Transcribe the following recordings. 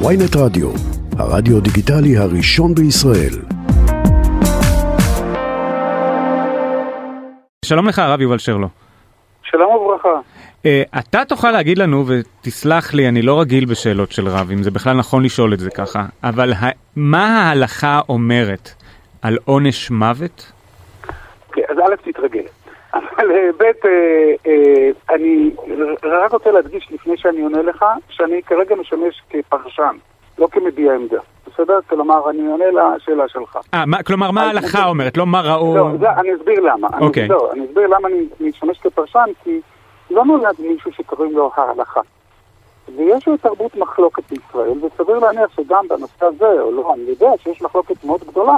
ויינט רדיו, הרדיו דיגיטלי הראשון בישראל. שלום לך הרב יובל שרלו. שלום וברכה. Uh, אתה תוכל להגיד לנו, ותסלח לי, אני לא רגיל בשאלות של רב, אם זה בכלל נכון לשאול את זה ככה, אבל ה- מה ההלכה אומרת על עונש מוות? אוקיי, אז א' תתרגל. אבל אה, ב', אה, אה, אני רק רוצה להדגיש לפני שאני עונה לך, שאני כרגע משמש כפרשן, לא כמביע עמדה. בסדר? כלומר, אני עונה לשאלה שלך. אה, מה- כלומר, מה ההלכה אומרת? לא מה ראו... לא, זה, אני אסביר למה. אני- אוקיי. לא, אני אסביר למה אני אני משמש כפרשן, כי לא נולד מישהו שקוראים לו ההלכה. ויש תרבות מחלוקת בישראל, וסביר להניח שגם בנושא הזה, או לא, אני יודע שיש מחלוקת מאוד גדולה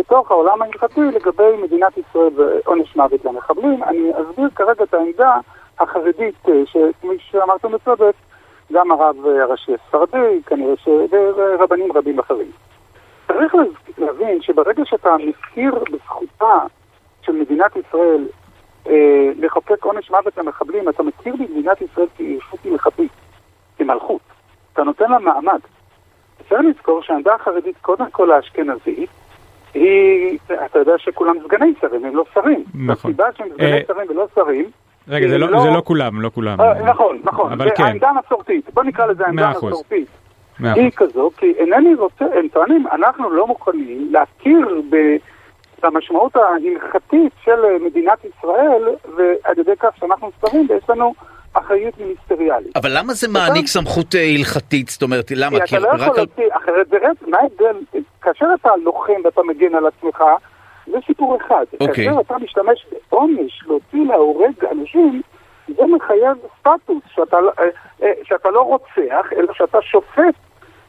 בתוך העולם ההלכתי לגבי מדינת ישראל ועונש מוות למחבלים. אני אסביר כרגע את העמדה החרדית, אה, שכפי שאמרתם בצדק, גם הרב אה, הראשי הספרדי, כנראה ש... ורבנים רבים אחרים. צריך להבין שברגע שאתה מכיר בזכותה של מדינת ישראל אה, לחוקק עונש מוות למחבלים, אתה מכיר במדינת ישראל כישות הלכתית, כמלכות. אתה נותן לה מעמד. צריך לזכור שהעמדה החרדית, קודם כל האשכנזית, היא, אתה יודע שכולם סגני שרים, הם לא שרים. נכון. הסיבה שהם סגני אה, שרים ולא שרים, רגע, זה היא לא, זה לא כולם, לא כולם. אה, נכון, נכון. אבל כן. העמדה המסורתית. בוא נקרא לזה העמדה. המסורתית. היא כזו, כי אינני רוצה, הם טוענים, אנחנו לא מוכנים להכיר ב- במשמעות ההלכתית של מדינת ישראל, ועל ידי כך שאנחנו שרים ויש לנו אחריות מיניסטריאלית. אבל למה זה מעניק סמכות אה, הלכתית? זאת אומרת, למה? כי אתה לא יכול. להוציא, אחרת זה רצ... מה ההבדל? כאשר אתה לוחם ואתה מגן על עצמך, זה סיפור אחד. אוקיי. כאשר אתה משתמש בעונש להוציא להורג אנשים, זה מחייב סטטוס, שאתה, לא- אה, אה, שאתה לא רוצח, אלא שאתה שופט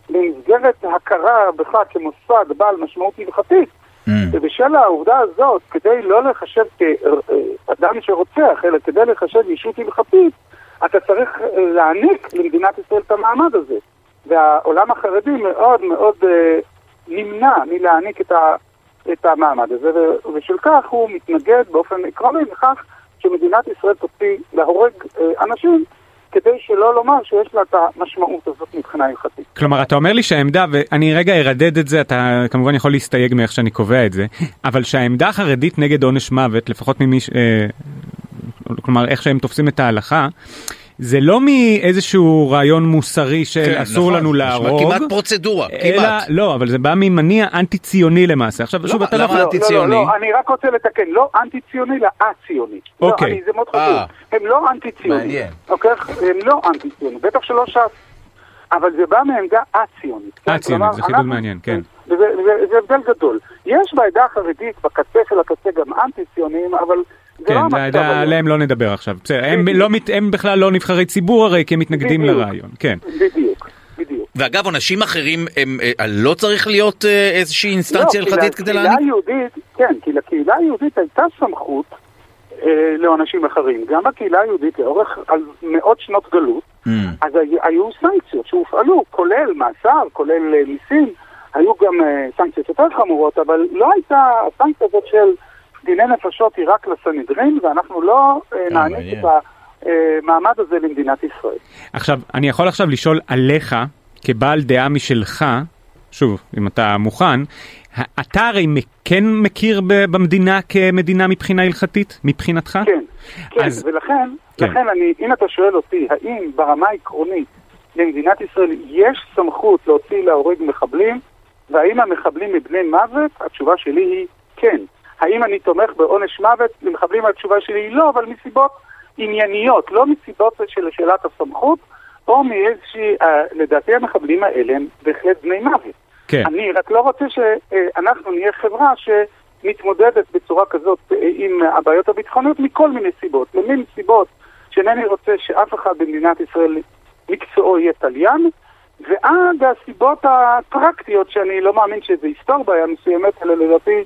במסגרת הכרה בך כמוסד בעל משמעות הלכתית. Mm. ובשל העובדה הזאת, כדי לא לחשב כאדם שרוצח, אלא כדי לחשב ישות הלכתית, אתה צריך אה, להעניק למדינת ישראל את המעמד הזה. והעולם החרדי מאוד מאוד אה, נמנע מלהעניק את, ה, את המעמד הזה, ובשל כך הוא מתנגד באופן עקרוני לכך שמדינת ישראל תוציא להורג אה, אנשים, כדי שלא לומר שיש לה את המשמעות הזאת מבחינה הלכתית. כלומר, אתה אומר לי שהעמדה, ואני רגע ארדד את זה, אתה כמובן יכול להסתייג מאיך שאני קובע את זה, אבל שהעמדה החרדית נגד עונש מוות, לפחות ממי, ש- אה, כלומר, איך שהם תופסים את ההלכה, זה לא מאיזשהו רעיון מוסרי של כן, אסור נכון, לנו נשמע להרוג, כמעט פרוצדורה, אלא, כמעט. לא, אבל זה בא ממניע אנטי ציוני למעשה. עכשיו, שוב, למה- אתה לא למה יכול... לא, אנטי לא, ציוני? לא, לא, אני רק רוצה לתקן, לא אנטי ציוני, אלא א-ציוני. אוקיי. לא, אני, זה מאוד חשוב. אה. הם לא אנטי ציוני. מעניין. אוקיי? הם לא אנטי ציוני, בטח שלא ש"ס. אבל זה בא מעמדה א-ציונית. כן? א-ציונית, זה חידוד אנחנו- מעניין, כן. וזה, וזה, זה הבדל גדול. יש בעדה החרדית, בקצה של הקצה גם אנטי ציונים, אבל זה כן, לא המצב והעדה- היום. עליהם לא נדבר עכשיו. בסדר, הם. לא מת- הם בכלל לא נבחרי ציבור הרי, כי הם מתנגדים בדיוק. לרעיון. כן. בדיוק, בדיוק. ואגב, עונשים אחרים, הם, אה, לא צריך להיות אה, איזושהי אינסטנציה לא, כי הלכתית כדי לקהילה להעניק? היהודית, כן, כי לקהילה היהודית הייתה סמכות אה, לעונשים אחרים. גם בקהילה היהודית לאורך על מאות שנות גלות, Mm. אז הי- היו סנקציות שהופעלו, כולל מאסר, כולל אה, מיסים, היו גם אה, סנקציות יותר חמורות, אבל לא הייתה, הסנקציה הזאת של דיני נפשות היא רק לסנהדרין, ואנחנו לא אה, נעניק. את המעמד הזה למדינת ישראל. עכשיו, אני יכול עכשיו לשאול עליך, כבעל דעה משלך, שוב, אם אתה מוכן, אתה הרי כן מכיר במדינה כמדינה מבחינה הלכתית, מבחינתך? כן, כן, אז- ולכן, כן. לכן אני, אם אתה שואל אותי, האם ברמה העקרונית למדינת ישראל יש סמכות להוציא להורג מחבלים, והאם המחבלים מבני מוות? התשובה שלי היא כן. האם אני תומך בעונש מוות למחבלים? התשובה שלי היא לא, אבל מסיבות ענייניות, לא מסיבות של שאלת הסמכות, או מאיזושהי, אה, לדעתי המחבלים האלה הם בהחלט בני מוות. כן. אני רק לא רוצה שאנחנו נהיה חברה שמתמודדת בצורה כזאת אה, עם הבעיות הביטחוניות מכל מיני סיבות. למין סיבות שאינני רוצה שאף אחד במדינת ישראל מקצועו יהיה תליין, ועד הסיבות הפרקטיות שאני לא מאמין שזה יפתור בעיה מסוימת, אלא לדעתי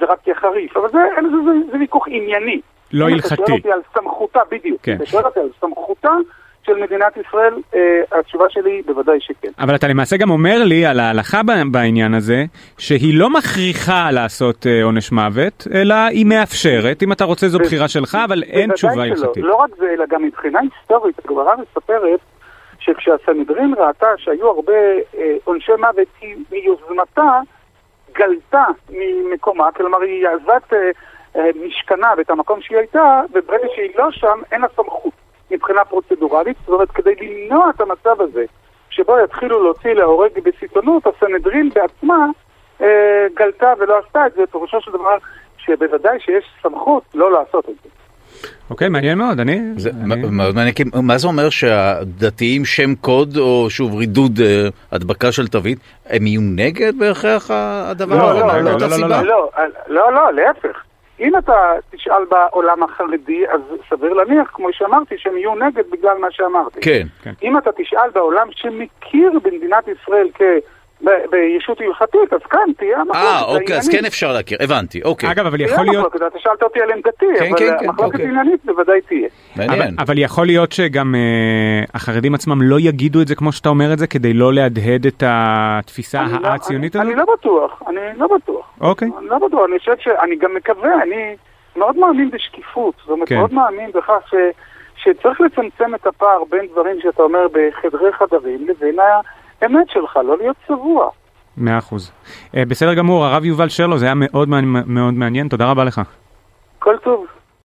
זה רק יהיה חריף. אבל זה, זה, זה, זה ויכוח ענייני. לא אם אתה הלכתי. שואל אותי על סמכותה, בדיוק. כן. אתה שואל אותי על סמכותה של מדינת ישראל, אה, התשובה שלי היא בוודאי שכן. אבל אתה למעשה גם אומר לי על ההלכה בעניין הזה, שהיא לא מכריחה לעשות אה, עונש מוות, אלא היא מאפשרת, אם אתה רוצה זו בחירה שלך, אבל אין תשובה. הלכתית. לא רק זה, אלא גם מבחינה היסטורית, הגמרא מספרת שכשהסנהדרין ראתה שהיו הרבה אה, עונשי מוות, היא מיוזמתה גלתה ממקומה, כלומר היא עזבה את אה, אה, משכנה ואת המקום שהיא הייתה, וברגע שהיא לא שם, אין לה סמכות מבחינה פרוצדורלית. זאת אומרת, כדי למנוע את המצב הזה, שבו יתחילו להוציא להורג בסיטונות, הסנהדרין בעצמה אה, גלתה ולא עשתה את זה, פירושו של דבר שבוודאי שיש סמכות לא לעשות את זה. אוקיי, מעניין מאוד, אני... זה אני- מאוד מעניין, כי מה זה אומר שהדתיים שם קוד או שוב רידוד אה, הדבקה של תווית, הם יהיו נגד בהכרח הדבר? לא, הזה? לא, מה- לא, מה לא, אותה לא, סיבה? לא, לא, לא, להפך. אם אתה תשאל בעולם החרדי, אז סביר להניח, כמו שאמרתי, שהם יהיו נגד בגלל מה שאמרתי. כן. אם אתה תשאל בעולם שמכיר במדינת ישראל כ... בישות הלכתית, אז כאן תהיה המחלוקת. אה, אוקיי, אז. כן אפשר להכיר, הבנתי, אוקיי. אגב, אבל תהיה יכול להיות... מחלוקת, אתה שאלת אותי על עמדתי, כן, אבל כן, כן, מחלוקת אוקיי. עניינית בוודאי תהיה. אבל, יכול להיות שגם אה, החרדים עצמם לא יגידו את זה כמו שאתה אומר את זה, כדי לא להדהד את התפיסה לא- הציונית אני- הזאת? אני לא בטוח, אני לא בטוח. אוקיי. אני לא בטוח, אני חושב שאני גם מקווה, אני מאוד מאמין בשקיפות, זאת אומרת. מאוד מאמין בכך שצריך לצמצם את הפער בין דברים שאתה אומר בחדרי חדרים לבין האמת שלך, לא להיות צבוע. מאה אחוז. אה, בסדר גמור, הרב יובל שרלו, זה היה מאוד מאוד מעניין, תודה רבה לך. כל טוב.